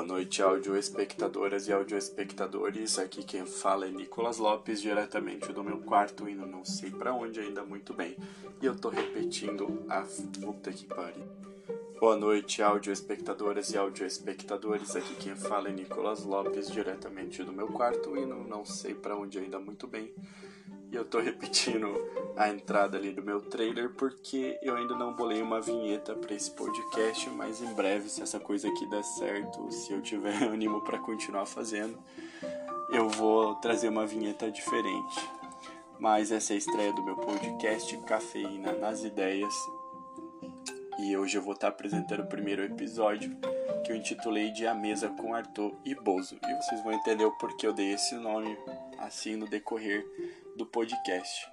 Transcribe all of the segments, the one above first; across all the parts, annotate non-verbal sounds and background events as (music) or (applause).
Boa noite, áudio espectadoras e áudio espectadores. Aqui quem fala é Nicolas Lopes, diretamente do meu quarto, indo não sei para onde ainda muito bem. E eu tô repetindo a puta que pariu. Boa noite, áudio espectadoras e áudio espectadores. Aqui quem fala é Nicolas Lopes, diretamente do meu quarto, indo não sei para onde ainda muito bem. E eu tô repetindo a entrada ali do meu trailer porque eu ainda não bolei uma vinheta para esse podcast, mas em breve, se essa coisa aqui der certo, se eu tiver (laughs) ânimo para continuar fazendo, eu vou trazer uma vinheta diferente. Mas essa é a estreia do meu podcast Cafeína nas Ideias. E hoje eu vou estar apresentando o primeiro episódio que eu intitulei de A Mesa com Arthur e Bozo. E vocês vão entender o porquê eu dei esse nome assim no decorrer do podcast.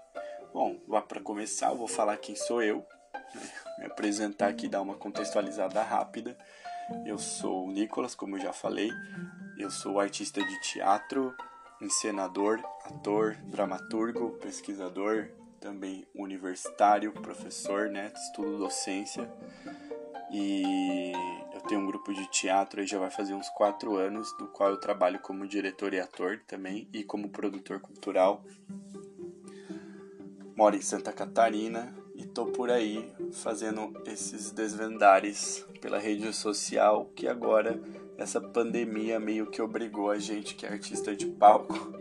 Bom, lá para começar, eu vou falar quem sou eu, né? me apresentar aqui, dar uma contextualizada rápida. Eu sou o Nicolas, como eu já falei, eu sou artista de teatro, encenador, ator, dramaturgo, pesquisador, também universitário, professor, né, estudo docência. E tenho um grupo de teatro aí já vai fazer uns quatro anos, do qual eu trabalho como diretor e ator também e como produtor cultural moro em Santa Catarina e tô por aí fazendo esses desvendares pela rede social que agora essa pandemia meio que obrigou a gente que é artista de palco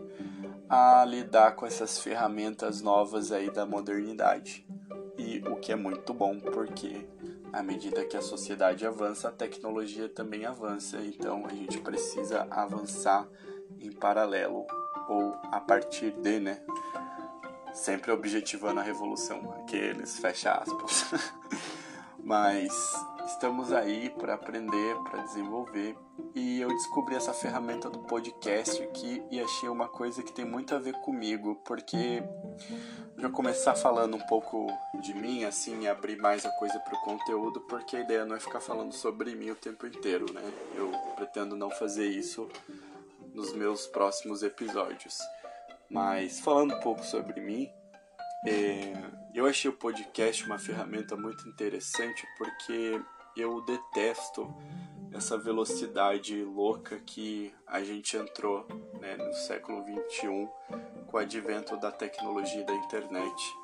a lidar com essas ferramentas novas aí da modernidade. E o que é muito bom porque à medida que a sociedade avança, a tecnologia também avança, então a gente precisa avançar em paralelo ou a partir de, né? sempre objetivando a revolução, aqueles fecha aspas. (laughs) Mas estamos aí para aprender, para desenvolver. E eu descobri essa ferramenta do podcast aqui e achei uma coisa que tem muito a ver comigo, porque já começar falando um pouco de mim, assim, abrir mais a coisa para o conteúdo, porque a ideia não é ficar falando sobre mim o tempo inteiro, né? Eu pretendo não fazer isso nos meus próximos episódios. Mas falando um pouco sobre mim, é, eu achei o podcast uma ferramenta muito interessante porque eu detesto essa velocidade louca que a gente entrou né, no século 21 com o advento da tecnologia da internet.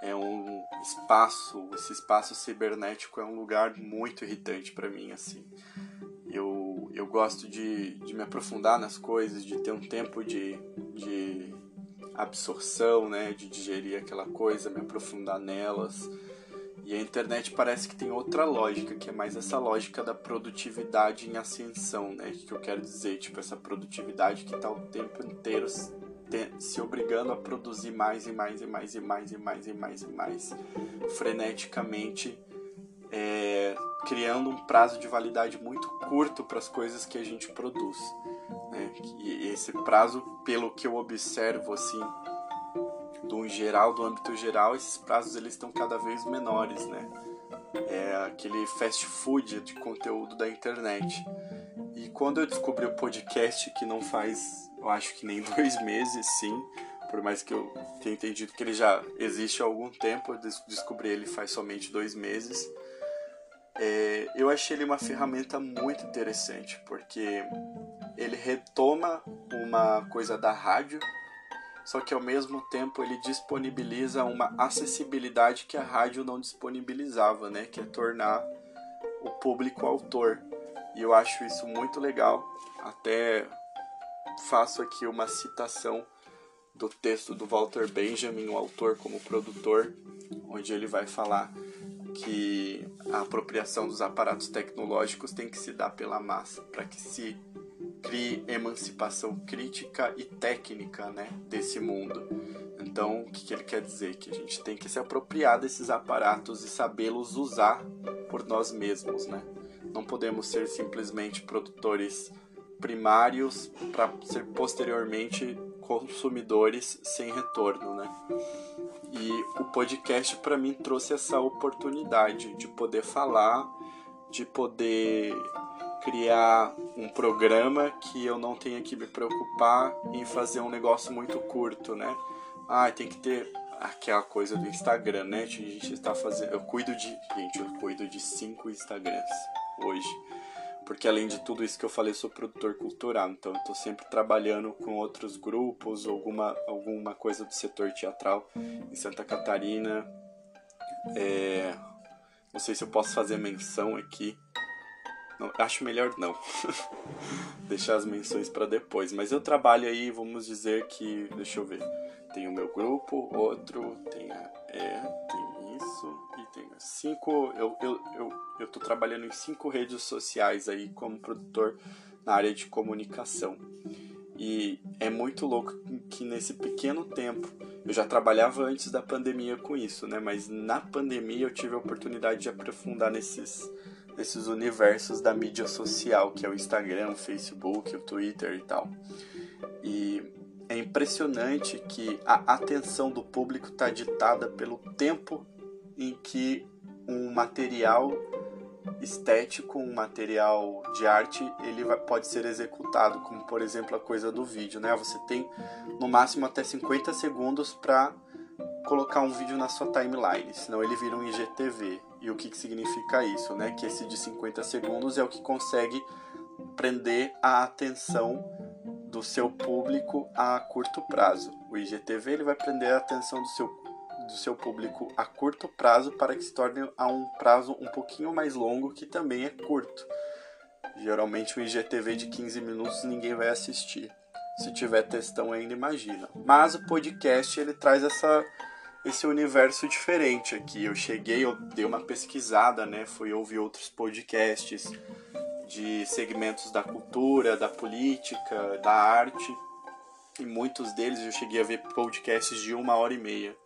É um espaço, esse espaço cibernético é um lugar muito irritante para mim assim. Eu, eu gosto de, de me aprofundar nas coisas, de ter um tempo de, de absorção, né, de digerir aquela coisa, me aprofundar nelas. E a internet parece que tem outra lógica, que é mais essa lógica da produtividade em ascensão, né? Que eu quero dizer? Tipo, essa produtividade que está o tempo inteiro se obrigando a produzir mais e mais e mais e mais e mais e mais e mais, freneticamente, é, criando um prazo de validade muito curto para as coisas que a gente produz. Né? E esse prazo, pelo que eu observo, assim, do geral, do âmbito geral, esses prazos eles estão cada vez menores, né? É aquele fast food de conteúdo da internet. E quando eu descobri o podcast, que não faz, eu acho que nem (laughs) dois meses, sim, por mais que eu tenha entendido que ele já existe há algum tempo, eu descobri ele faz somente dois meses. É, eu achei ele uma ferramenta muito interessante, porque ele retoma uma coisa da rádio, só que ao mesmo tempo ele disponibiliza uma acessibilidade que a rádio não disponibilizava, né? Que é tornar o público autor. E eu acho isso muito legal. Até faço aqui uma citação do texto do Walter Benjamin, o autor como produtor, onde ele vai falar que a apropriação dos aparatos tecnológicos tem que se dar pela massa, para que se crie emancipação crítica e técnica né, desse mundo. Então, o que, que ele quer dizer? Que a gente tem que se apropriar desses aparatos e sabê-los usar por nós mesmos. Né? Não podemos ser simplesmente produtores primários para ser posteriormente consumidores sem retorno, né? E o podcast para mim trouxe essa oportunidade de poder falar, de poder criar um programa que eu não tenha que me preocupar em fazer um negócio muito curto, né? Ah, tem que ter aquela coisa do Instagram, né? A gente está fazendo, eu cuido de, gente, eu cuido de cinco Instagrams hoje porque além de tudo isso que eu falei, eu sou produtor cultural, então eu tô sempre trabalhando com outros grupos, alguma, alguma coisa do setor teatral em Santa Catarina. É, não sei se eu posso fazer menção aqui. Não, acho melhor não. (laughs) Deixar as menções para depois. Mas eu trabalho aí, vamos dizer que. Deixa eu ver. Tem o meu grupo, outro, tem a. É, tem isso e tem cinco. Eu, eu, eu, eu tô trabalhando em cinco redes sociais aí como produtor na área de comunicação. E é muito louco que nesse pequeno tempo, eu já trabalhava antes da pandemia com isso, né? Mas na pandemia eu tive a oportunidade de aprofundar nesses, nesses universos da mídia social, que é o Instagram, o Facebook, o Twitter e tal. E é impressionante que a atenção do público está ditada pelo tempo em que um material estético, um material de arte, ele pode ser executado, como por exemplo a coisa do vídeo, né? Você tem no máximo até 50 segundos para colocar um vídeo na sua timeline, senão ele vira um IGTV. E o que, que significa isso, né? Que esse de 50 segundos é o que consegue prender a atenção do seu público a curto prazo. O IGTV ele vai prender a atenção do seu do seu público a curto prazo para que se torne a um prazo um pouquinho mais longo, que também é curto. Geralmente um IGTV de 15 minutos ninguém vai assistir. Se tiver textão ainda imagina. Mas o podcast ele traz essa esse universo diferente aqui. Eu cheguei, eu dei uma pesquisada, né? Fui ouvir outros podcasts de segmentos da cultura, da política, da arte. E muitos deles eu cheguei a ver podcasts de uma hora e meia.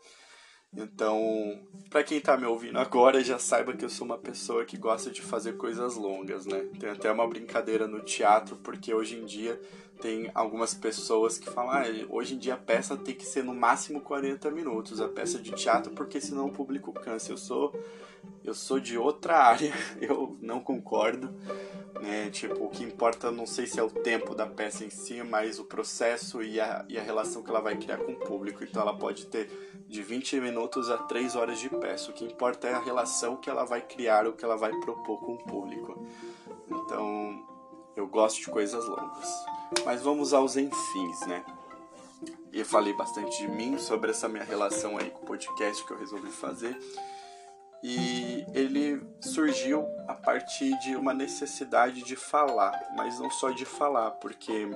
Então, para quem tá me ouvindo agora, já saiba que eu sou uma pessoa que gosta de fazer coisas longas, né? Tem até uma brincadeira no teatro, porque hoje em dia tem algumas pessoas que falam: ah, hoje em dia a peça tem que ser no máximo 40 minutos, a peça de teatro, porque senão o público cansa. Eu sou eu sou de outra área, (laughs) eu não concordo. Né? Tipo, o que importa não sei se é o tempo da peça em si, mas o processo e a, e a relação que ela vai criar com o público. Então ela pode ter de 20 minutos a 3 horas de peça. O que importa é a relação que ela vai criar, o que ela vai propor com o público. Então, eu gosto de coisas longas. Mas vamos aos enfins, né? Eu falei bastante de mim sobre essa minha relação aí com o podcast que eu resolvi fazer e ele surgiu a partir de uma necessidade de falar, mas não só de falar, porque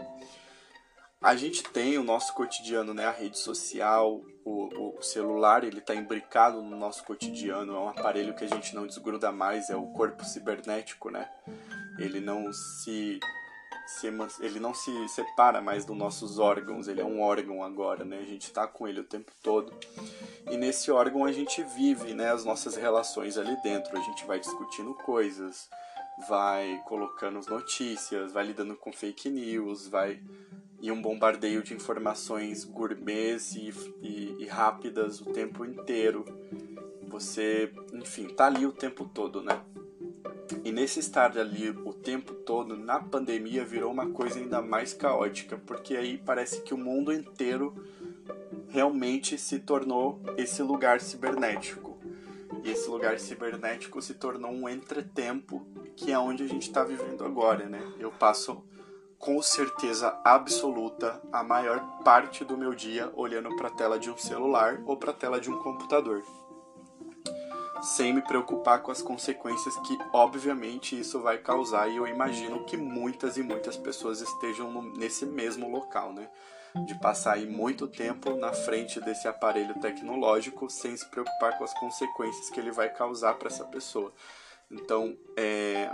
a gente tem o nosso cotidiano, né, a rede social, o, o celular, ele está imbricado no nosso cotidiano, é um aparelho que a gente não desgruda mais, é o corpo cibernético, né? Ele não se se, ele não se separa mais dos nossos órgãos, ele é um órgão agora, né? A gente está com ele o tempo todo. E nesse órgão a gente vive, né, as nossas relações ali dentro. A gente vai discutindo coisas, vai colocando notícias, vai lidando com fake news, vai e um bombardeio de informações gourmets e, e, e rápidas o tempo inteiro. Você, enfim, tá ali o tempo todo, né? E nesse estar ali o tempo todo, na pandemia, virou uma coisa ainda mais caótica, porque aí parece que o mundo inteiro realmente se tornou esse lugar cibernético. E esse lugar cibernético se tornou um entretempo, que é onde a gente está vivendo agora, né? Eu passo com certeza absoluta a maior parte do meu dia olhando para a tela de um celular ou para a tela de um computador sem me preocupar com as consequências que, obviamente, isso vai causar. E eu imagino que muitas e muitas pessoas estejam nesse mesmo local, né? De passar aí muito tempo na frente desse aparelho tecnológico sem se preocupar com as consequências que ele vai causar para essa pessoa. Então, é,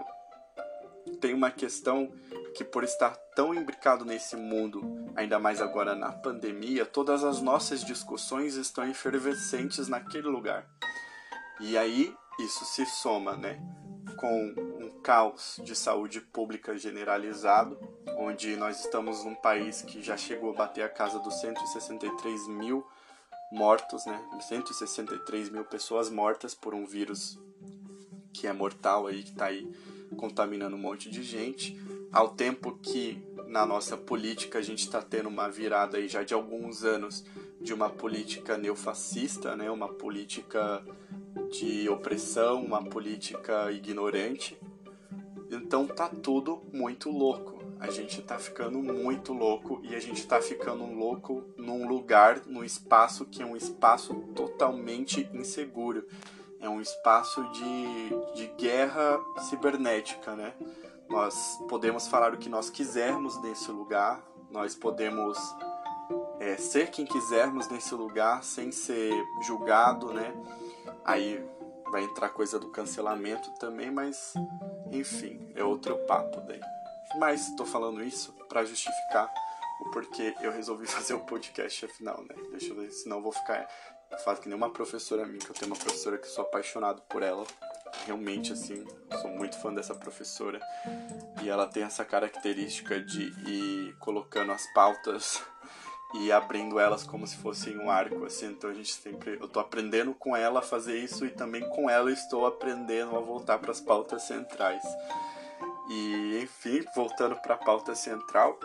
tem uma questão que, por estar tão imbricado nesse mundo, ainda mais agora na pandemia, todas as nossas discussões estão efervescentes naquele lugar. E aí isso se soma, né, com um caos de saúde pública generalizado, onde nós estamos num país que já chegou a bater a casa dos 163 mil mortos, né, 163 mil pessoas mortas por um vírus que é mortal aí, que está aí contaminando um monte de gente, ao tempo que na nossa política a gente está tendo uma virada aí já de alguns anos de uma política neofascista, né, uma política de opressão, uma política ignorante. Então tá tudo muito louco. A gente tá ficando muito louco e a gente tá ficando louco num lugar, num espaço que é um espaço totalmente inseguro. É um espaço de, de guerra cibernética, né? Nós podemos falar o que nós quisermos nesse lugar, nós podemos é, ser quem quisermos nesse lugar sem ser julgado, né? Aí vai entrar coisa do cancelamento também, mas enfim, é outro papo daí. Mas estou falando isso para justificar o porquê eu resolvi (laughs) fazer o podcast afinal, né? Deixa eu ver, senão eu vou ficar. Faço que nem uma professora minha, que eu tenho uma professora que sou apaixonado por ela. Realmente, assim, sou muito fã dessa professora. E ela tem essa característica de ir colocando as pautas e abrindo elas como se fossem um arco, assim. Então a gente sempre. Eu tô aprendendo com ela a fazer isso e também com ela estou aprendendo a voltar para as pautas centrais. E, enfim, voltando para a pauta central,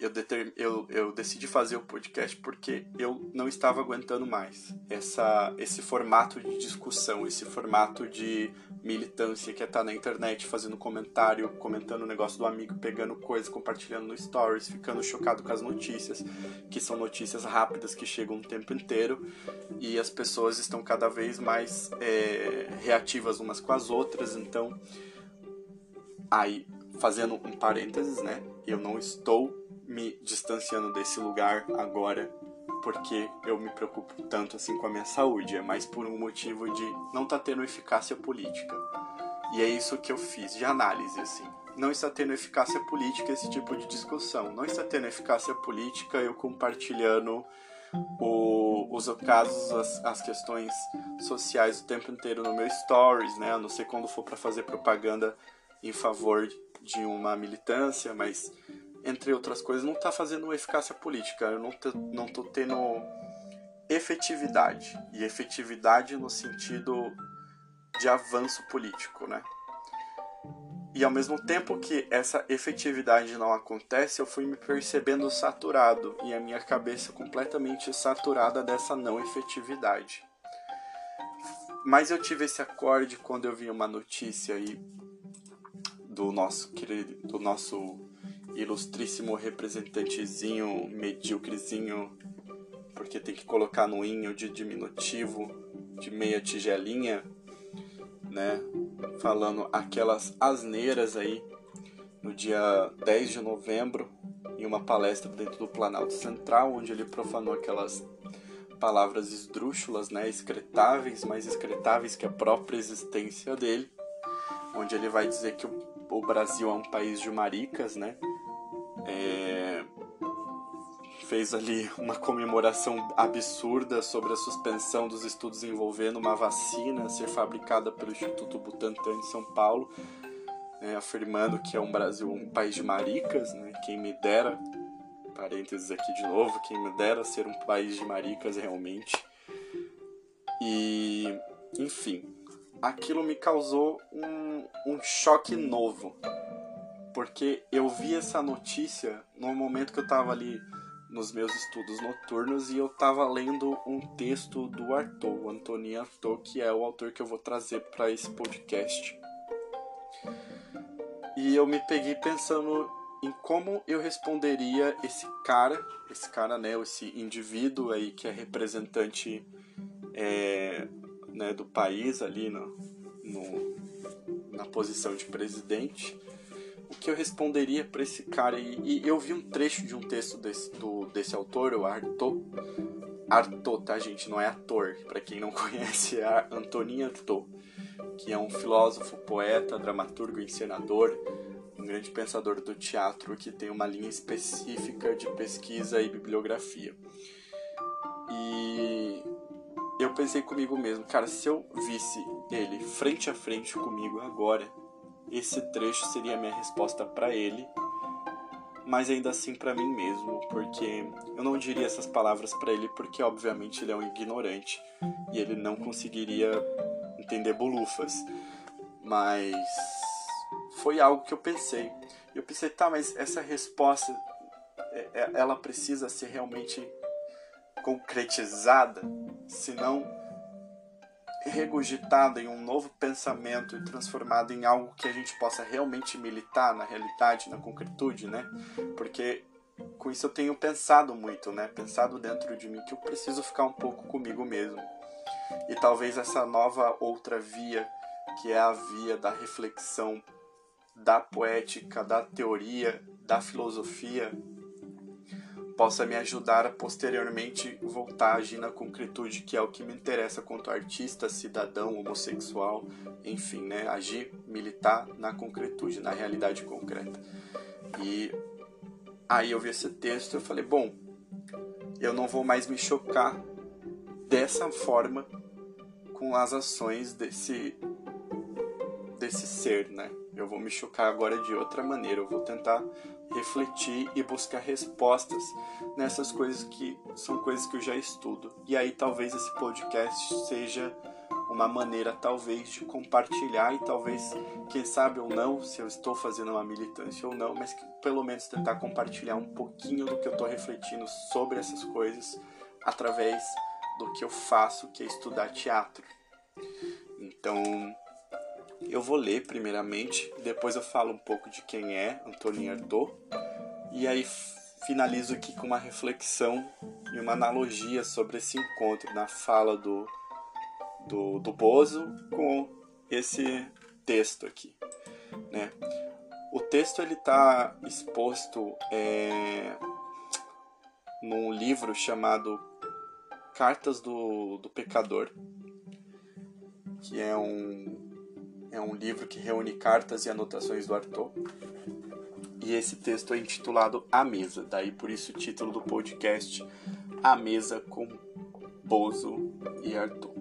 eu, determin... eu, eu decidi fazer o podcast porque eu não estava aguentando mais essa, esse formato de discussão, esse formato de militância que é estar tá na internet fazendo comentário, comentando o negócio do amigo, pegando coisas, compartilhando no stories, ficando chocado com as notícias, que são notícias rápidas que chegam o tempo inteiro e as pessoas estão cada vez mais é, reativas umas com as outras, então aí fazendo um parênteses, né? Eu não estou me distanciando desse lugar agora porque eu me preocupo tanto assim com a minha saúde, é mais por um motivo de não tá tendo eficácia política. E é isso que eu fiz de análise assim. Não está tendo eficácia política esse tipo de discussão. Não está tendo eficácia política eu compartilhando o, os casos, as, as questões sociais o tempo inteiro no meu stories, né? A não ser quando for para fazer propaganda em favor de uma militância, mas entre outras coisas, não está fazendo eficácia política. Eu não, não tô tendo efetividade. E efetividade no sentido de avanço político, né? E ao mesmo tempo que essa efetividade não acontece, eu fui me percebendo saturado e a minha cabeça completamente saturada dessa não efetividade. Mas eu tive esse acorde quando eu vi uma notícia aí do nosso querido, do nosso ilustríssimo representantezinho medíocrezinho, porque tem que colocar no inho de diminutivo, de meia tigelinha, né? Falando aquelas asneiras aí no dia 10 de novembro, em uma palestra dentro do Planalto Central, onde ele profanou aquelas palavras esdrúxulas, né, excretáveis, mais excretáveis que a própria existência dele, onde ele vai dizer que o, o Brasil é um país de maricas, né, é, fez ali uma comemoração absurda sobre a suspensão dos estudos envolvendo uma vacina a ser fabricada pelo Instituto Butantan de São Paulo, né, afirmando que é um Brasil um país de maricas, né, quem me dera, parênteses aqui de novo, quem me dera ser um país de maricas realmente. E, enfim, aquilo me causou um, um choque novo porque eu vi essa notícia no momento que eu estava ali nos meus estudos noturnos e eu estava lendo um texto do Arthur, o Antônio Arthur, que é o autor que eu vou trazer para esse podcast. E eu me peguei pensando em como eu responderia esse cara, esse cara, né, esse indivíduo aí que é representante é, né, do país ali no, no, na posição de presidente o que eu responderia para esse cara. E, e, eu vi um trecho de um texto desse, do, desse autor, o Artaud. Artaud, tá, gente? Não é ator. Para quem não (laughs) conhece, é Antonin Artaud, que é um filósofo, poeta, dramaturgo, encenador, um grande pensador do teatro que tem uma linha específica de pesquisa e bibliografia. E eu pensei comigo mesmo, cara, se eu visse ele frente a frente comigo agora, esse trecho seria a minha resposta para ele, mas ainda assim para mim mesmo, porque eu não diria essas palavras para ele porque obviamente ele é um ignorante e ele não conseguiria entender bolufas. Mas foi algo que eu pensei. Eu pensei, tá, mas essa resposta é, é, ela precisa ser realmente concretizada, senão regurgitada em um novo pensamento e transformada em algo que a gente possa realmente militar na realidade, na concretude, né? Porque com isso eu tenho pensado muito, né? Pensado dentro de mim que eu preciso ficar um pouco comigo mesmo. E talvez essa nova outra via, que é a via da reflexão, da poética, da teoria, da filosofia, possa me ajudar a posteriormente voltar a agir na concretude, que é o que me interessa quanto artista, cidadão, homossexual, enfim, né? Agir, militar na concretude, na realidade concreta. E aí eu vi esse texto e eu falei, bom, eu não vou mais me chocar dessa forma com as ações desse desse ser, né? Eu vou me chocar agora de outra maneira. Eu vou tentar refletir e buscar respostas nessas coisas que são coisas que eu já estudo. E aí talvez esse podcast seja uma maneira talvez de compartilhar e talvez, quem sabe ou não, se eu estou fazendo uma militância ou não, mas que, pelo menos tentar compartilhar um pouquinho do que eu estou refletindo sobre essas coisas através do que eu faço, que é estudar teatro. Então, eu vou ler primeiramente, depois eu falo um pouco de quem é Antônio Artaud, e aí finalizo aqui com uma reflexão e uma analogia sobre esse encontro na fala do, do, do Bozo com esse texto aqui. Né? O texto ele está exposto é, num livro chamado Cartas do, do Pecador, que é um é um livro que reúne cartas e anotações do Arthur. E esse texto é intitulado A Mesa, daí por isso o título do podcast A Mesa com Bozo e Arthur.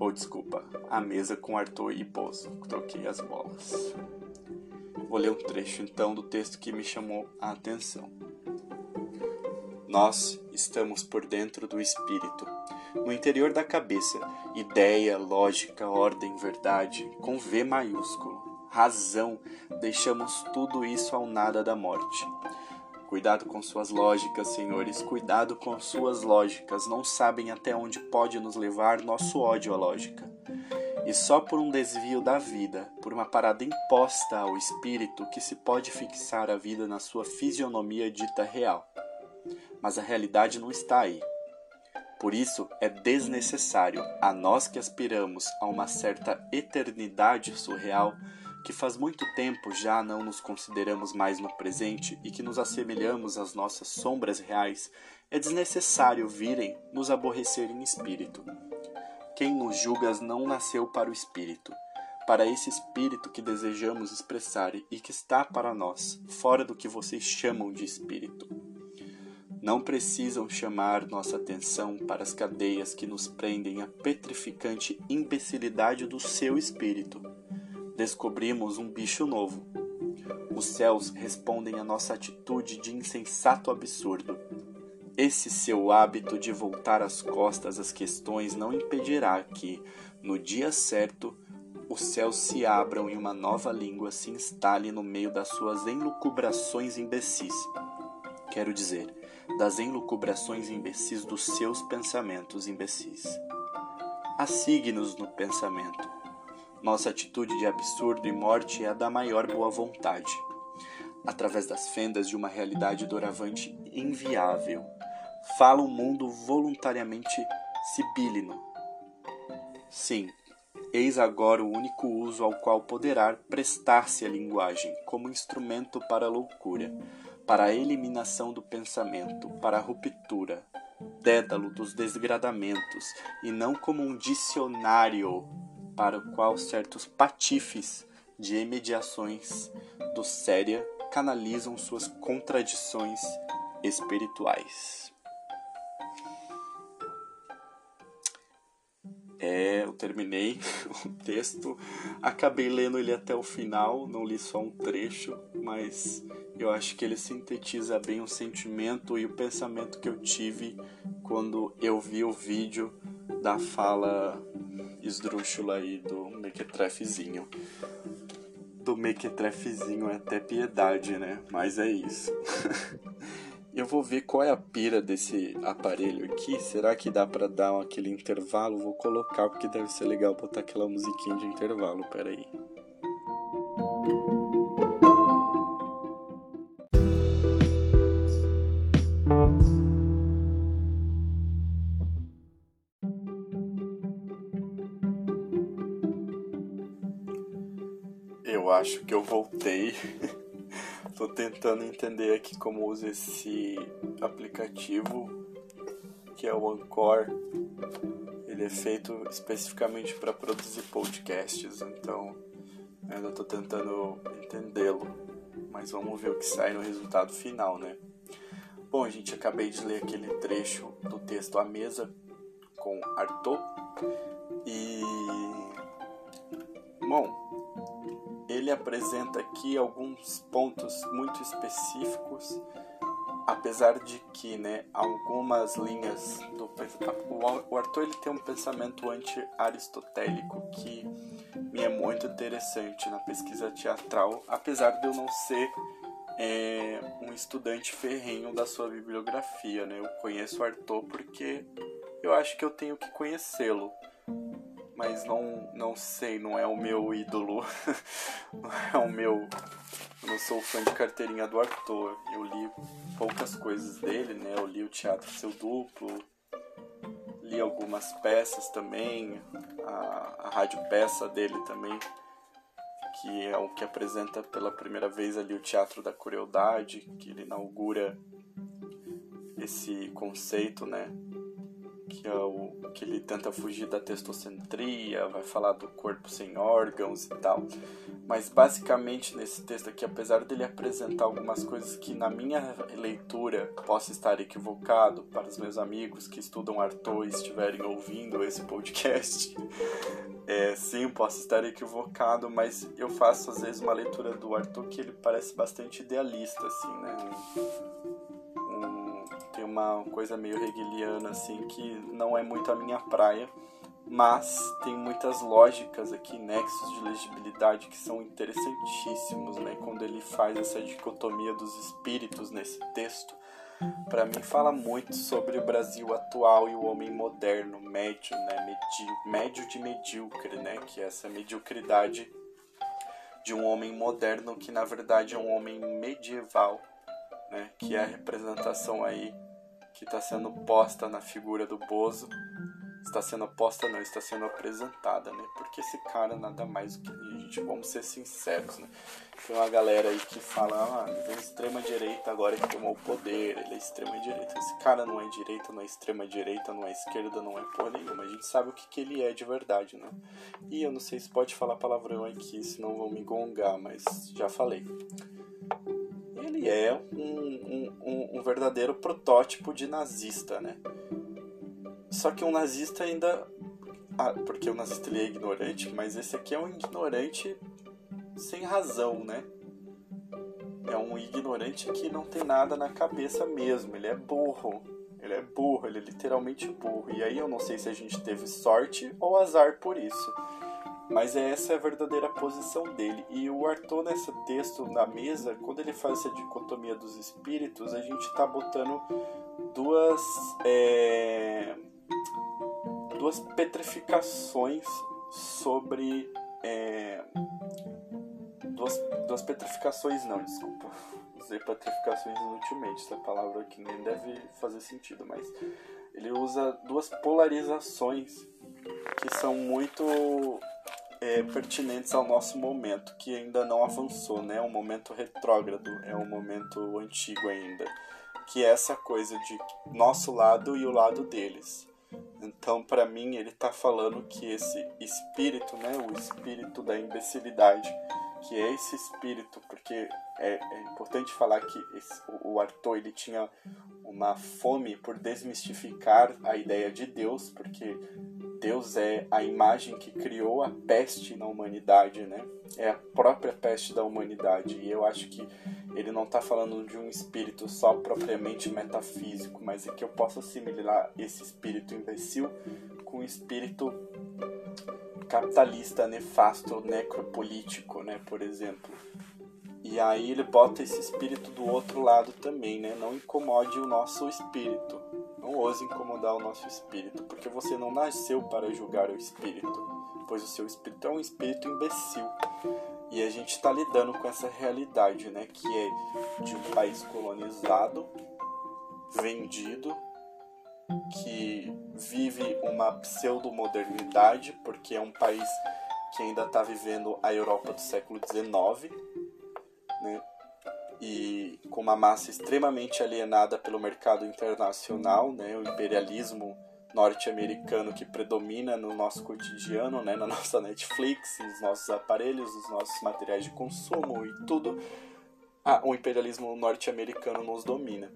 Ou desculpa, A Mesa com Arthur e Bozo, troquei as bolas. Vou ler um trecho então do texto que me chamou a atenção. Nós estamos por dentro do espírito no interior da cabeça, ideia, lógica, ordem, verdade, com V maiúsculo, razão, deixamos tudo isso ao nada da morte. Cuidado com suas lógicas, senhores, cuidado com suas lógicas, não sabem até onde pode nos levar nosso ódio à lógica. E só por um desvio da vida, por uma parada imposta ao espírito, que se pode fixar a vida na sua fisionomia dita real. Mas a realidade não está aí. Por isso, é desnecessário a nós que aspiramos a uma certa eternidade surreal, que faz muito tempo já não nos consideramos mais no presente e que nos assemelhamos às nossas sombras reais, é desnecessário virem nos aborrecer em espírito. Quem nos julga não nasceu para o espírito, para esse espírito que desejamos expressar e que está para nós, fora do que vocês chamam de espírito não precisam chamar nossa atenção para as cadeias que nos prendem à petrificante imbecilidade do seu espírito. Descobrimos um bicho novo. Os céus respondem à nossa atitude de insensato absurdo. Esse seu hábito de voltar as costas às questões não impedirá que, no dia certo, os céus se abram e uma nova língua se instale no meio das suas enlucubrações imbecis. Quero dizer, das enlucubrações imbecis dos seus pensamentos imbecis. Há signos no pensamento. Nossa atitude de absurdo e morte é a da maior boa vontade. Através das fendas de uma realidade doravante inviável, fala um mundo voluntariamente sibílino. Sim, eis agora o único uso ao qual poderá prestar-se a linguagem como instrumento para a loucura para a eliminação do pensamento, para a ruptura, dédalo dos desgradamentos, e não como um dicionário para o qual certos patifes de emediações do séria canalizam suas contradições espirituais. Terminei (laughs) o texto, acabei lendo ele até o final, não li só um trecho, mas eu acho que ele sintetiza bem o sentimento e o pensamento que eu tive quando eu vi o vídeo da fala esdrúxula aí do Mequetrefezinho. Do Mequetrefezinho é até piedade, né? Mas é isso. (laughs) eu vou ver qual é a pira desse aparelho aqui. Será que dá para dar aquele intervalo? Vou colocar porque deve ser legal botar aquela musiquinha de intervalo. Pera aí. Eu acho que eu voltei. (laughs) Tô tentando entender aqui como usa esse aplicativo que é o Anchor. Ele é feito especificamente para produzir podcasts, então ainda tô tentando entendê-lo. Mas vamos ver o que sai no resultado final, né? Bom, gente, acabei de ler aquele trecho do texto A Mesa com Arthur e bom, ele apresenta aqui alguns pontos muito específicos, apesar de que, né, algumas linhas do o Arthur ele tem um pensamento anti-aristotélico que me é muito interessante na pesquisa teatral, apesar de eu não ser é, um estudante ferrenho da sua bibliografia, né? Eu conheço o Arthur porque eu acho que eu tenho que conhecê-lo mas não, não sei, não é o meu ídolo, (laughs) não é o meu. Eu não sou fã de carteirinha do Arthur. Eu li poucas coisas dele, né? Eu li o Teatro Seu Duplo, li algumas peças também, a, a rádio peça dele também, que é o que apresenta pela primeira vez ali o Teatro da Crueldade, que ele inaugura esse conceito, né? Que é o que ele tenta fugir da testocentria, vai falar do corpo sem órgãos e tal. Mas basicamente nesse texto aqui, apesar dele apresentar algumas coisas que na minha leitura posso estar equivocado para os meus amigos que estudam Arthur e estiverem ouvindo esse podcast, (laughs) é, sim, posso estar equivocado, mas eu faço às vezes uma leitura do Arthur que ele parece bastante idealista, assim, né? Uma coisa meio hegeliana assim que não é muito a minha praia, mas tem muitas lógicas aqui, nexos de legibilidade que são interessantíssimos, né? Quando ele faz essa dicotomia dos espíritos nesse texto, para mim fala muito sobre o Brasil atual e o homem moderno, médio, né? Medi médio de medíocre, né? Que é essa mediocridade de um homem moderno que na verdade é um homem medieval, né? Que é a representação aí que está sendo posta na figura do Bozo está sendo posta não, está sendo apresentada, né? Porque esse cara nada mais do que a gente, vamos ser sinceros, né? Tem uma galera aí que fala, ah, é extrema direita agora que tomou o poder, ele é extrema direita. Esse cara não é direita, não é extrema direita, não é esquerda, não é porra nenhuma. A gente sabe o que, que ele é de verdade, né? E eu não sei se pode falar palavrão aqui, senão vão me gongar, mas já falei ele é um, um, um, verdadeiro protótipo de nazista, né? Só que um nazista ainda. Ah, porque o nazista ele é ignorante, mas esse aqui é um ignorante sem razão, né? É um ignorante que não tem nada na cabeça mesmo, ele é burro. Ele é burro, ele é literalmente burro. E aí eu não sei se a gente teve sorte ou azar por isso. Mas essa é a verdadeira posição dele. E o Arthur, nesse texto na mesa, quando ele faz essa dicotomia dos espíritos, a gente está botando duas. É, duas petrificações sobre. É, duas, duas petrificações, não, desculpa. Usei petrificações inutilmente, essa palavra aqui nem deve fazer sentido, mas ele usa duas polarizações que são muito é, pertinentes ao nosso momento, que ainda não avançou, né? É um momento retrógrado, é um momento antigo ainda, que é essa coisa de nosso lado e o lado deles. Então, para mim, ele está falando que esse espírito, né, o espírito da imbecilidade, que é esse espírito, porque é, é importante falar que esse, o Arthur ele tinha uma fome por desmistificar a ideia de Deus, porque Deus é a imagem que criou a peste na humanidade, né? É a própria peste da humanidade. E eu acho que ele não está falando de um espírito só propriamente metafísico, mas é que eu posso assimilar esse espírito imbecil com o espírito capitalista nefasto, necropolítico, né? Por exemplo. E aí ele bota esse espírito do outro lado também, né? Não incomode o nosso espírito. Não ouse incomodar o nosso espírito, porque você não nasceu para julgar o espírito, pois o seu espírito é um espírito imbecil. E a gente está lidando com essa realidade, né? Que é de um país colonizado, vendido, que vive uma pseudo-modernidade, porque é um país que ainda está vivendo a Europa do século XIX, né? E com uma massa extremamente alienada pelo mercado internacional, né? o imperialismo norte-americano que predomina no nosso cotidiano, né? na nossa Netflix, nos nossos aparelhos, nos nossos materiais de consumo e tudo. Ah, o imperialismo norte-americano nos domina.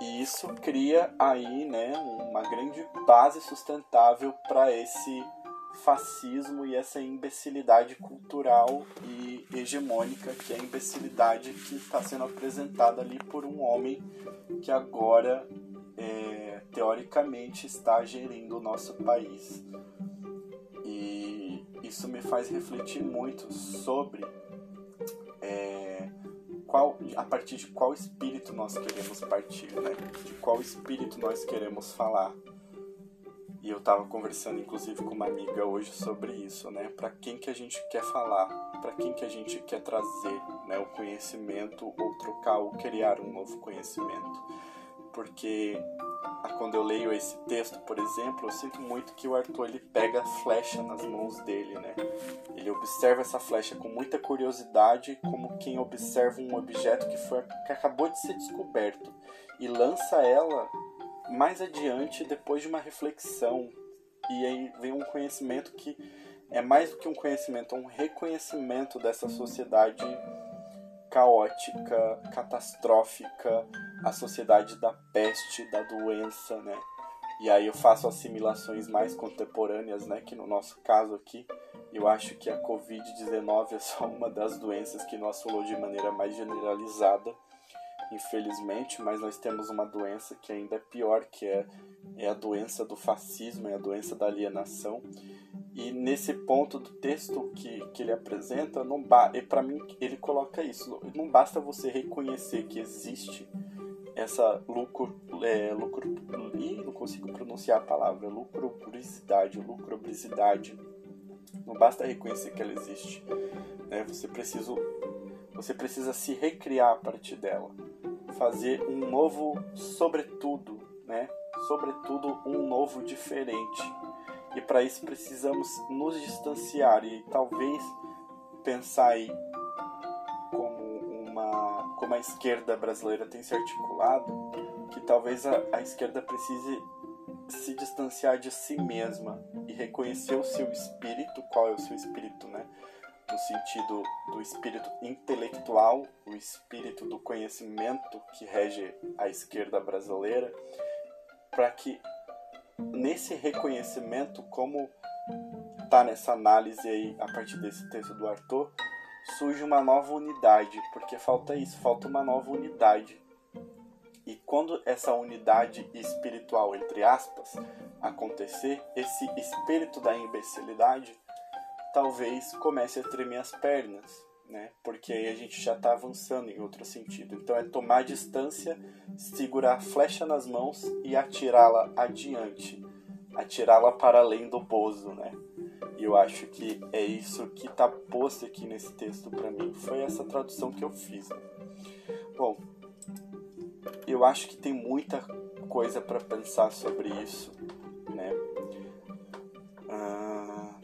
E isso cria aí né, uma grande base sustentável para esse fascismo e essa imbecilidade cultural e hegemônica, que é a imbecilidade que está sendo apresentada ali por um homem que agora, é, teoricamente, está gerindo o nosso país. E isso me faz refletir muito sobre é, qual, a partir de qual espírito nós queremos partir, né? de qual espírito nós queremos falar. E eu estava conversando inclusive com uma amiga hoje sobre isso, né? Para quem que a gente quer falar? Para quem que a gente quer trazer, né, o conhecimento ou trocar ou criar um novo conhecimento? Porque quando eu leio esse texto, por exemplo, eu sinto muito que o Arthur ele pega a flecha nas mãos dele, né? Ele observa essa flecha com muita curiosidade, como quem observa um objeto que foi que acabou de ser descoberto e lança ela mais adiante, depois de uma reflexão, e aí vem um conhecimento que é mais do que um conhecimento, é um reconhecimento dessa sociedade caótica, catastrófica, a sociedade da peste, da doença, né? E aí eu faço assimilações mais contemporâneas, né? Que no nosso caso aqui, eu acho que a Covid-19 é só uma das doenças que nós falou de maneira mais generalizada infelizmente, mas nós temos uma doença que ainda é pior, que é, é a doença do fascismo, é a doença da alienação. E nesse ponto do texto que, que ele apresenta, não ba e para mim ele coloca isso, não basta você reconhecer que existe essa lucro, é, lucro não consigo pronunciar a palavra, lucrobricidade, lucrobricidade. Não basta reconhecer que ela existe, né? Você precisa você precisa se recriar a partir dela fazer um novo sobretudo, né? Sobretudo um novo diferente. E para isso precisamos nos distanciar e talvez pensar aí como uma como a esquerda brasileira tem se articulado, que talvez a, a esquerda precise se distanciar de si mesma e reconhecer o seu espírito, qual é o seu espírito, né? No sentido do espírito intelectual, o espírito do conhecimento que rege a esquerda brasileira, para que nesse reconhecimento, como está nessa análise aí a partir desse texto do Arthur, surge uma nova unidade, porque falta isso, falta uma nova unidade. E quando essa unidade espiritual, entre aspas, acontecer, esse espírito da imbecilidade talvez comece a tremer as pernas, né? Porque aí a gente já está avançando em outro sentido. Então é tomar distância, segurar a flecha nas mãos e atirá-la adiante, atirá-la para além do bozo, né? E eu acho que é isso que está posto aqui nesse texto para mim. Foi essa tradução que eu fiz. Bom, eu acho que tem muita coisa para pensar sobre isso,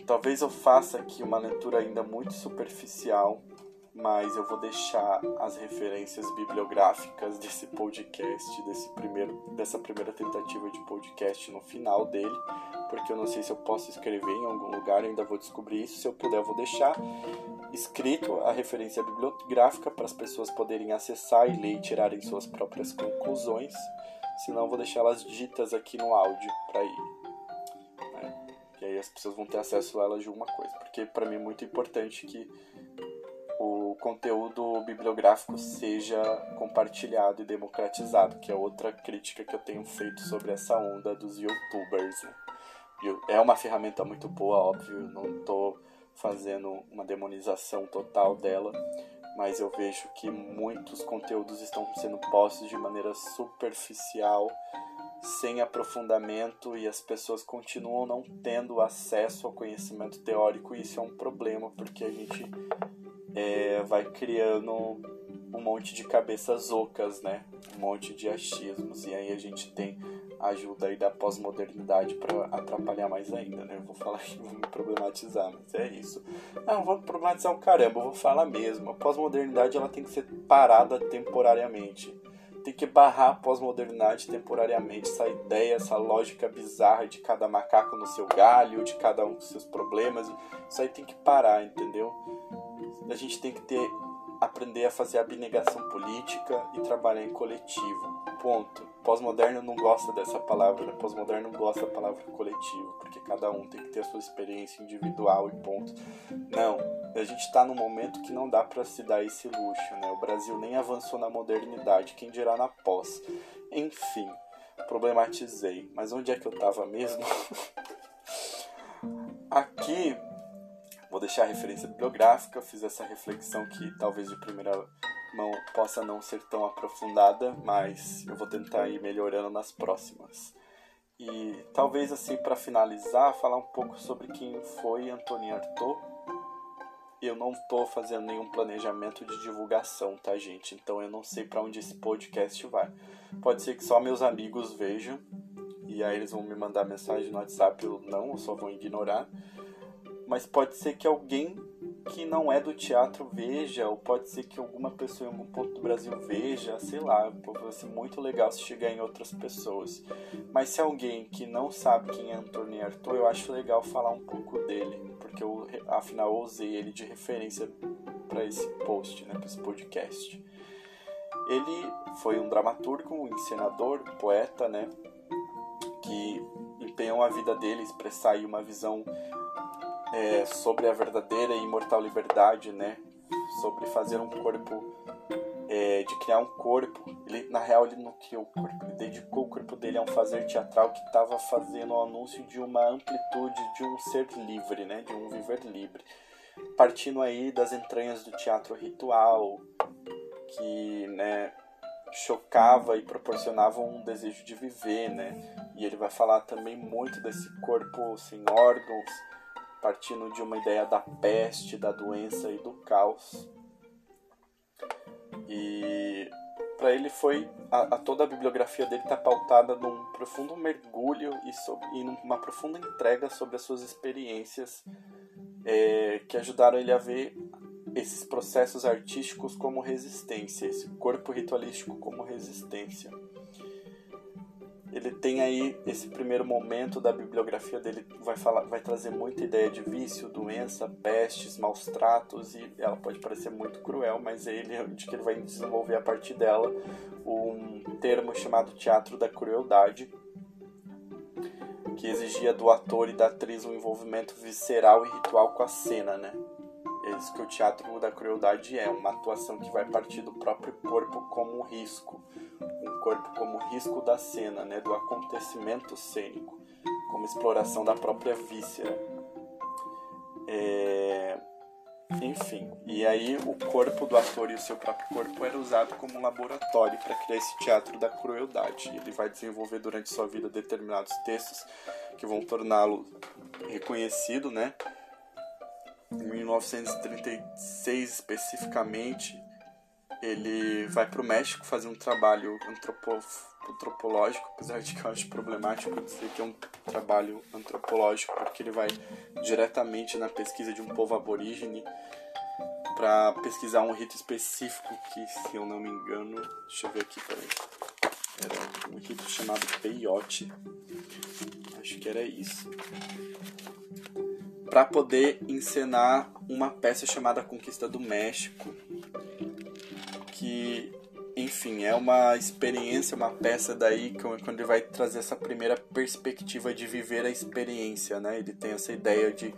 Talvez eu faça aqui uma leitura ainda muito superficial, mas eu vou deixar as referências bibliográficas desse podcast, desse primeiro, dessa primeira tentativa de podcast no final dele, porque eu não sei se eu posso escrever em algum lugar, ainda vou descobrir isso. Se eu puder, eu vou deixar escrito a referência bibliográfica para as pessoas poderem acessar e ler e tirarem suas próprias conclusões. Senão, eu vou deixá-las ditas aqui no áudio para ir as pessoas vão ter acesso a elas de uma coisa. Porque para mim é muito importante que o conteúdo bibliográfico seja compartilhado e democratizado, que é outra crítica que eu tenho feito sobre essa onda dos youtubers. Né? É uma ferramenta muito boa, óbvio, não estou fazendo uma demonização total dela, mas eu vejo que muitos conteúdos estão sendo postos de maneira superficial, sem aprofundamento e as pessoas continuam não tendo acesso ao conhecimento teórico e isso é um problema porque a gente é, vai criando um monte de cabeças ocas, né? Um monte de achismos e aí a gente tem ajuda aí da pós-modernidade para atrapalhar mais ainda, né? Eu vou falar aqui, vou me problematizar, mas é isso. Não, vou problematizar o caramba, eu vou falar mesmo. A pós-modernidade ela tem que ser parada temporariamente. Tem que barrar a pós-modernidade temporariamente, essa ideia, essa lógica bizarra de cada macaco no seu galho, de cada um com seus problemas. Isso aí tem que parar, entendeu? A gente tem que ter aprender a fazer abnegação política e trabalhar em coletivo. Ponto. Pós-moderno não gosta dessa palavra? Pós-moderno não gosta da palavra coletivo, porque cada um tem que ter a sua experiência individual e ponto. Não, a gente está num momento que não dá para se dar esse luxo, né? O Brasil nem avançou na modernidade, quem dirá na pós. Enfim, problematizei. Mas onde é que eu estava mesmo? (laughs) Aqui Vou deixar a referência bibliográfica, fiz essa reflexão que talvez de primeira mão possa não ser tão aprofundada, mas eu vou tentar ir melhorando nas próximas. E talvez assim para finalizar, falar um pouco sobre quem foi Antonin Artaud. Eu não estou fazendo nenhum planejamento de divulgação, tá, gente? Então eu não sei para onde esse podcast vai. Pode ser que só meus amigos vejam e aí eles vão me mandar mensagem no WhatsApp ou não, ou só vão ignorar mas pode ser que alguém que não é do teatro veja, ou pode ser que alguma pessoa em algum ponto do Brasil veja, sei lá, vai ser muito legal se chegar em outras pessoas. Mas se alguém que não sabe quem é Antônio Arthur, eu acho legal falar um pouco dele, porque eu, afinal, usei ele de referência para esse post, né, para esse podcast. Ele foi um dramaturgo, um encenador, um poeta, né, que empenhou a vida dele expressar aí uma visão é, sobre a verdadeira e imortal liberdade, né? Sobre fazer um corpo, é, de criar um corpo. Ele, na real, ele não criou o corpo, ele dedicou o corpo dele a um fazer teatral que estava fazendo o um anúncio de uma amplitude, de um ser livre, né? De um viver livre. Partindo aí das entranhas do teatro ritual, que, né? chocava e proporcionava um desejo de viver, né? E ele vai falar também muito desse corpo sem órgãos, partindo de uma ideia da peste, da doença e do caos. E para ele foi a, a, toda a bibliografia dele está pautada num profundo mergulho e, sobre, e numa profunda entrega sobre as suas experiências é, que ajudaram ele a ver esses processos artísticos como resistência, esse corpo ritualístico como resistência ele tem aí esse primeiro momento da bibliografia dele vai falar, vai trazer muita ideia de vício, doença, pestes, maus tratos e ela pode parecer muito cruel, mas é ele de que ele vai desenvolver a partir dela um termo chamado teatro da crueldade, que exigia do ator e da atriz um envolvimento visceral e ritual com a cena, né? É isso que o teatro da crueldade é, uma atuação que vai partir do próprio corpo como um risco, um corpo como risco da cena, né, do acontecimento cênico, como exploração da própria víscera. É... Enfim, e aí o corpo do ator e o seu próprio corpo era usado como laboratório para criar esse teatro da crueldade. Ele vai desenvolver durante sua vida determinados textos que vão torná-lo reconhecido, né? Em 1936 especificamente, ele vai para o México fazer um trabalho antropo antropológico, apesar de que eu acho problemático dizer que é um trabalho antropológico, porque ele vai diretamente na pesquisa de um povo aborígene para pesquisar um rito específico que, se eu não me engano, deixa eu ver aqui, peraí, era um rito chamado peyote, acho que era isso. Para poder encenar uma peça chamada Conquista do México, que, enfim, é uma experiência, uma peça daí quando ele vai trazer essa primeira perspectiva de viver a experiência, né? Ele tem essa ideia de,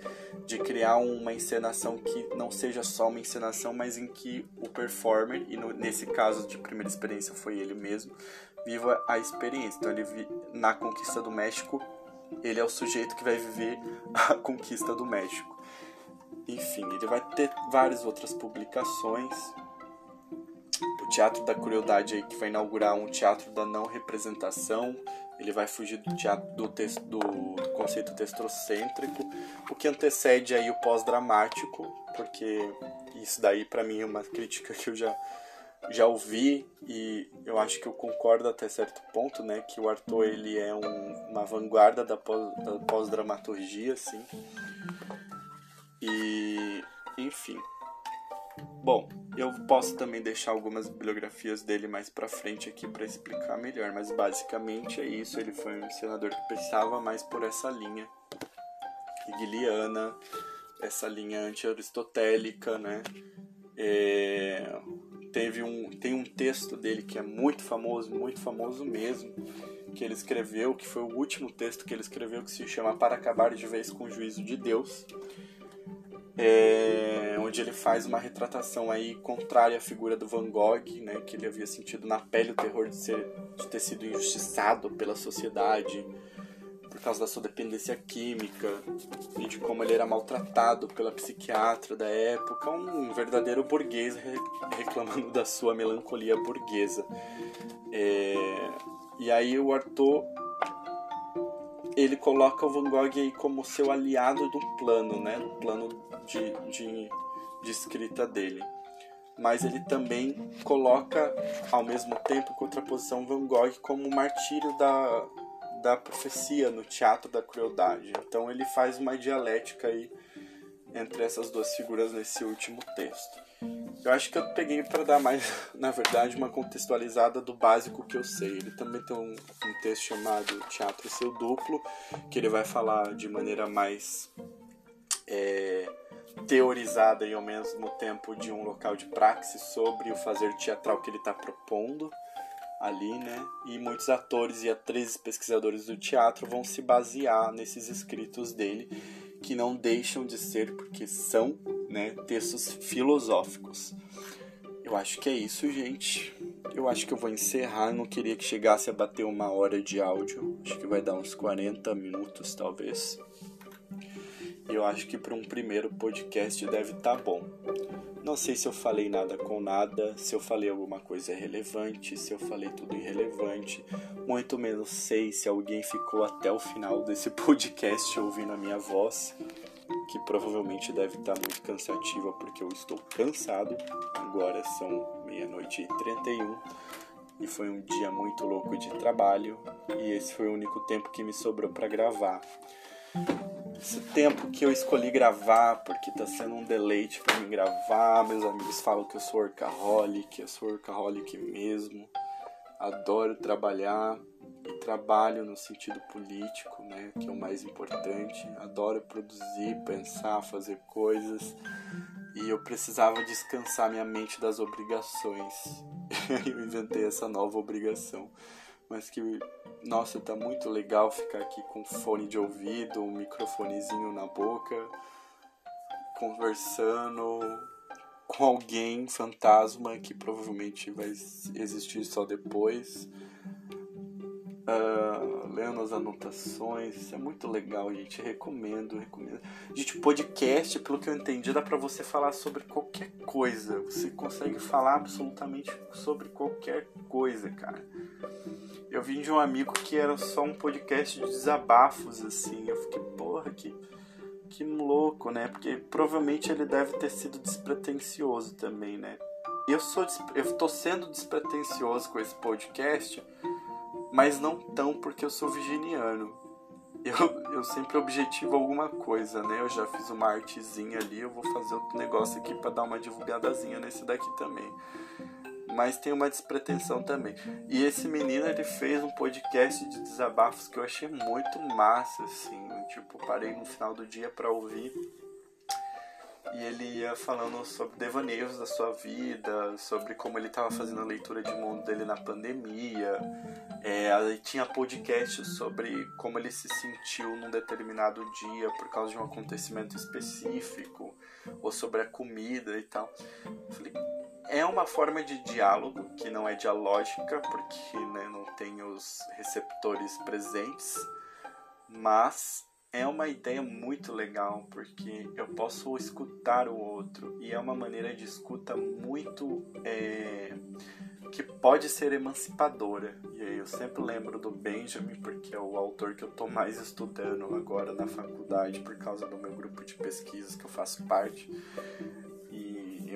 de criar uma encenação que não seja só uma encenação, mas em que o performer, e no, nesse caso de primeira experiência foi ele mesmo, viva a experiência. Então ele na Conquista do México ele é o sujeito que vai viver a (laughs) conquista do México. Enfim, ele vai ter várias outras publicações o Teatro da Crueldade aí que vai inaugurar um teatro da não representação. Ele vai fugir do teatro do, texto, do, conceito testrocêntrico, o que antecede aí o pós-dramático, porque isso daí para mim é uma crítica que eu já já ouvi e eu acho que eu concordo até certo ponto, né, que o Arthur ele é um, uma vanguarda da pós-dramaturgia, assim. E, enfim. Bom, eu posso também deixar algumas bibliografias dele mais para frente aqui para explicar melhor, mas basicamente é isso. Ele foi um senador que pensava mais por essa linha hegeliana, essa linha anti-aristotélica, né? É, teve um, tem um texto dele que é muito famoso, muito famoso mesmo, que ele escreveu, que foi o último texto que ele escreveu, que se chama Para Acabar de Vez com o Juízo de Deus, é, onde ele faz uma retratação aí contrária à figura do Van Gogh, né, que ele havia sentido na pele o terror de, ser, de ter sido injustiçado pela sociedade, por causa da sua dependência química e de como ele era maltratado pela psiquiatra da época, um verdadeiro burguês reclamando da sua melancolia burguesa. É, e aí o Arthur ele coloca o Van Gogh aí como seu aliado do plano, né, do plano de, de, de escrita dele mas ele também coloca ao mesmo tempo em contraposição Van Gogh como martírio da, da profecia no teatro da crueldade. Então ele faz uma dialética aí entre essas duas figuras nesse último texto. Eu acho que eu peguei para dar mais, (laughs) na verdade, uma contextualizada do básico que eu sei. Ele também tem um, um texto chamado Teatro Seu Duplo, que ele vai falar de maneira mais é, teorizada e ao mesmo tempo de um local de praxis sobre o fazer teatral que ele está propondo ali, né? E muitos atores e atrizes pesquisadores do teatro vão se basear nesses escritos dele, que não deixam de ser, porque são, né, textos filosóficos. Eu acho que é isso, gente. Eu acho que eu vou encerrar. Não queria que chegasse a bater uma hora de áudio. Acho que vai dar uns 40 minutos, talvez. Eu acho que para um primeiro podcast deve estar tá bom. Não sei se eu falei nada com nada, se eu falei alguma coisa relevante, se eu falei tudo irrelevante. Muito menos sei se alguém ficou até o final desse (laughs) podcast ouvindo a minha voz, que provavelmente deve estar muito cansativa porque eu estou cansado. Agora são meia-noite e 31 e foi um dia muito louco de trabalho e esse foi o único tempo que me sobrou para gravar esse tempo que eu escolhi gravar, porque tá sendo um deleite para mim gravar. Meus amigos falam que eu sou workaholic, eu sou workaholic mesmo. Adoro trabalhar e trabalho no sentido político, né, que é o mais importante. Adoro produzir, pensar, fazer coisas. E eu precisava descansar minha mente das obrigações. (laughs) eu inventei essa nova obrigação mas que, nossa, tá muito legal ficar aqui com fone de ouvido, um microfonezinho na boca, conversando com alguém fantasma que provavelmente vai existir só depois. Uh, lendo as anotações, isso é muito legal, gente. Recomendo, recomendo. Gente, podcast, pelo que eu entendi, dá pra você falar sobre qualquer coisa. Você consegue falar absolutamente sobre qualquer coisa, cara. Eu vim de um amigo que era só um podcast de desabafos, assim. Eu fiquei, porra, que, que louco, né? Porque provavelmente ele deve ter sido despretensioso também, né? Eu sou eu tô sendo despretensioso com esse podcast, mas não tão porque eu sou virginiano. Eu, eu sempre objetivo alguma coisa, né? Eu já fiz uma artezinha ali, eu vou fazer outro negócio aqui para dar uma divulgadazinha nesse daqui também mas tem uma despretensão também. E esse menino ele fez um podcast de desabafos que eu achei muito massa, assim. Tipo, parei no final do dia para ouvir. E ele ia falando sobre devaneios da sua vida, sobre como ele estava fazendo a leitura de mundo dele na pandemia. É, tinha podcast sobre como ele se sentiu num determinado dia por causa de um acontecimento específico, ou sobre a comida e tal. Eu falei, é uma forma de diálogo que não é dialógica, porque né, não tem os receptores presentes, mas é uma ideia muito legal porque eu posso escutar o outro e é uma maneira de escuta muito é, que pode ser emancipadora. E aí eu sempre lembro do Benjamin porque é o autor que eu estou mais estudando agora na faculdade por causa do meu grupo de pesquisas que eu faço parte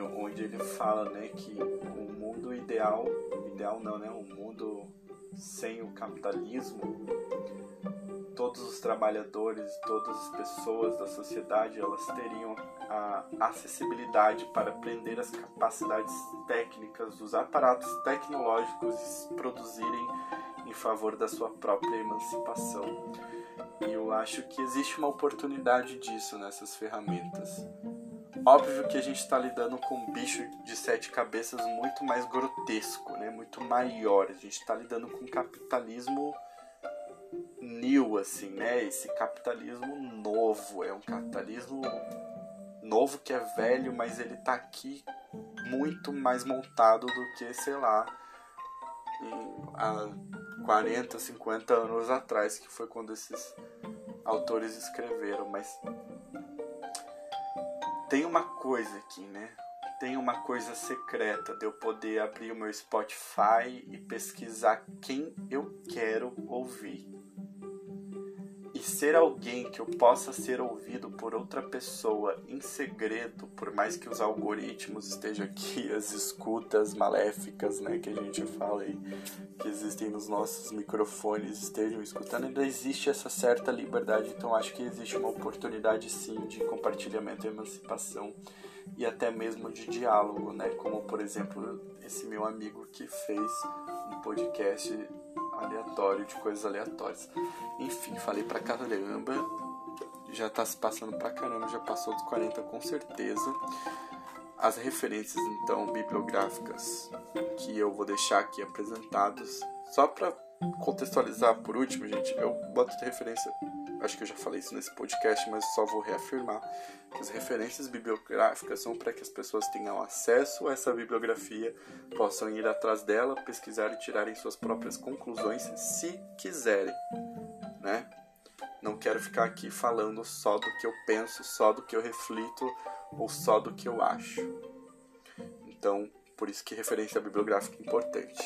onde ele fala né que o mundo ideal ideal não né o mundo sem o capitalismo todos os trabalhadores, todas as pessoas da sociedade, elas teriam a acessibilidade para aprender as capacidades técnicas dos aparatos tecnológicos e produzirem em favor da sua própria emancipação. E eu acho que existe uma oportunidade disso nessas ferramentas. Óbvio que a gente está lidando com um bicho de sete cabeças muito mais grotesco, né? muito maior. A gente está lidando com um capitalismo new, assim, né? Esse capitalismo novo. É um capitalismo novo que é velho, mas ele tá aqui muito mais montado do que, sei lá, há 40, 50 anos atrás, que foi quando esses autores escreveram. Mas tem uma coisa aqui, né? Tem uma coisa secreta de eu poder abrir o meu Spotify e pesquisar quem eu quero ouvir e ser alguém que eu possa ser ouvido por outra pessoa em segredo, por mais que os algoritmos estejam aqui, (laughs) as escutas maléficas, né, que a gente fala aí, que existem nos nossos microfones estejam escutando, ainda existe essa certa liberdade, então acho que existe uma oportunidade sim de compartilhamento e emancipação e até mesmo de diálogo, né, como por exemplo esse meu amigo que fez um podcast aleatório, de coisas aleatórias. Enfim, falei pra caramba. Já tá se passando pra caramba, já passou dos 40 com certeza. As referências, então, bibliográficas que eu vou deixar aqui apresentados, só para contextualizar por último, gente, eu boto de referência acho que eu já falei isso nesse podcast, mas só vou reafirmar que as referências bibliográficas são para que as pessoas tenham acesso a essa bibliografia, possam ir atrás dela, pesquisar e tirarem suas próprias conclusões, se quiserem, né? Não quero ficar aqui falando só do que eu penso, só do que eu reflito ou só do que eu acho. Então, por isso que referência bibliográfica é importante.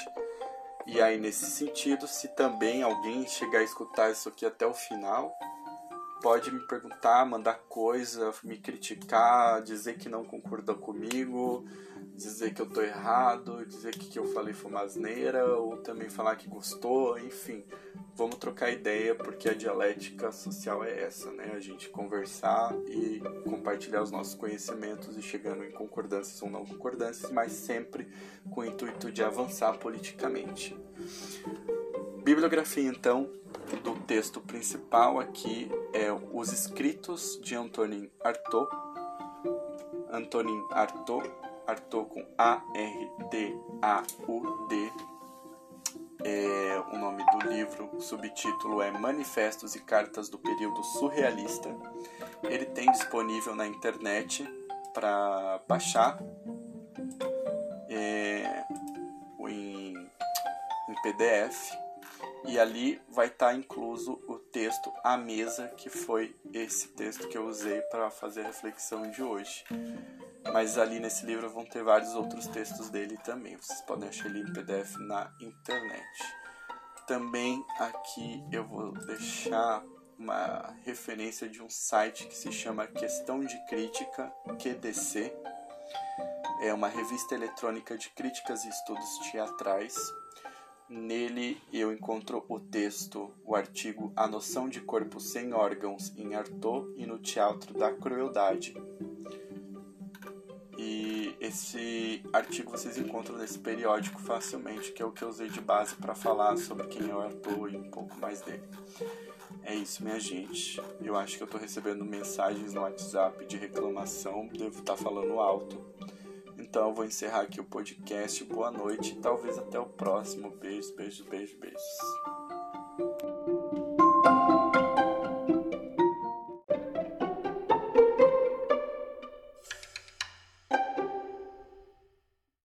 E aí, nesse sentido, se também alguém chegar a escutar isso aqui até o final, pode me perguntar, mandar coisa, me criticar, dizer que não concorda comigo, dizer que eu tô errado, dizer que, que eu falei foi uma asneira, ou também falar que gostou, enfim. Vamos trocar ideia, porque a dialética social é essa, né? A gente conversar e compartilhar os nossos conhecimentos e chegando em concordâncias ou não concordâncias, mas sempre com o intuito de avançar politicamente. Bibliografia, então, do texto principal aqui é Os Escritos de Antonin Artaud. Antonin Artaud Arthur com A-R-T-A-U-D. É, o nome do livro, o subtítulo é Manifestos e Cartas do Período Surrealista. Ele tem disponível na internet para baixar é, em, em PDF e ali vai estar tá incluso o texto A Mesa, que foi esse texto que eu usei para fazer a reflexão de hoje. Mas ali nesse livro vão ter vários outros textos dele também. Vocês podem achar ele em PDF na internet. Também aqui eu vou deixar uma referência de um site que se chama Questão de Crítica, QDC. É uma revista eletrônica de críticas e estudos teatrais. Nele eu encontro o texto, o artigo A Noção de Corpo Sem Órgãos em Artaud e no Teatro da Crueldade, esse artigo vocês encontram nesse periódico facilmente, que é o que eu usei de base para falar sobre quem é o Arthur e um pouco mais dele. É isso, minha gente. Eu acho que eu estou recebendo mensagens no WhatsApp de reclamação, devo estar tá falando alto. Então eu vou encerrar aqui o podcast. Boa noite talvez até o próximo. Beijos, beijos, beijos, beijos.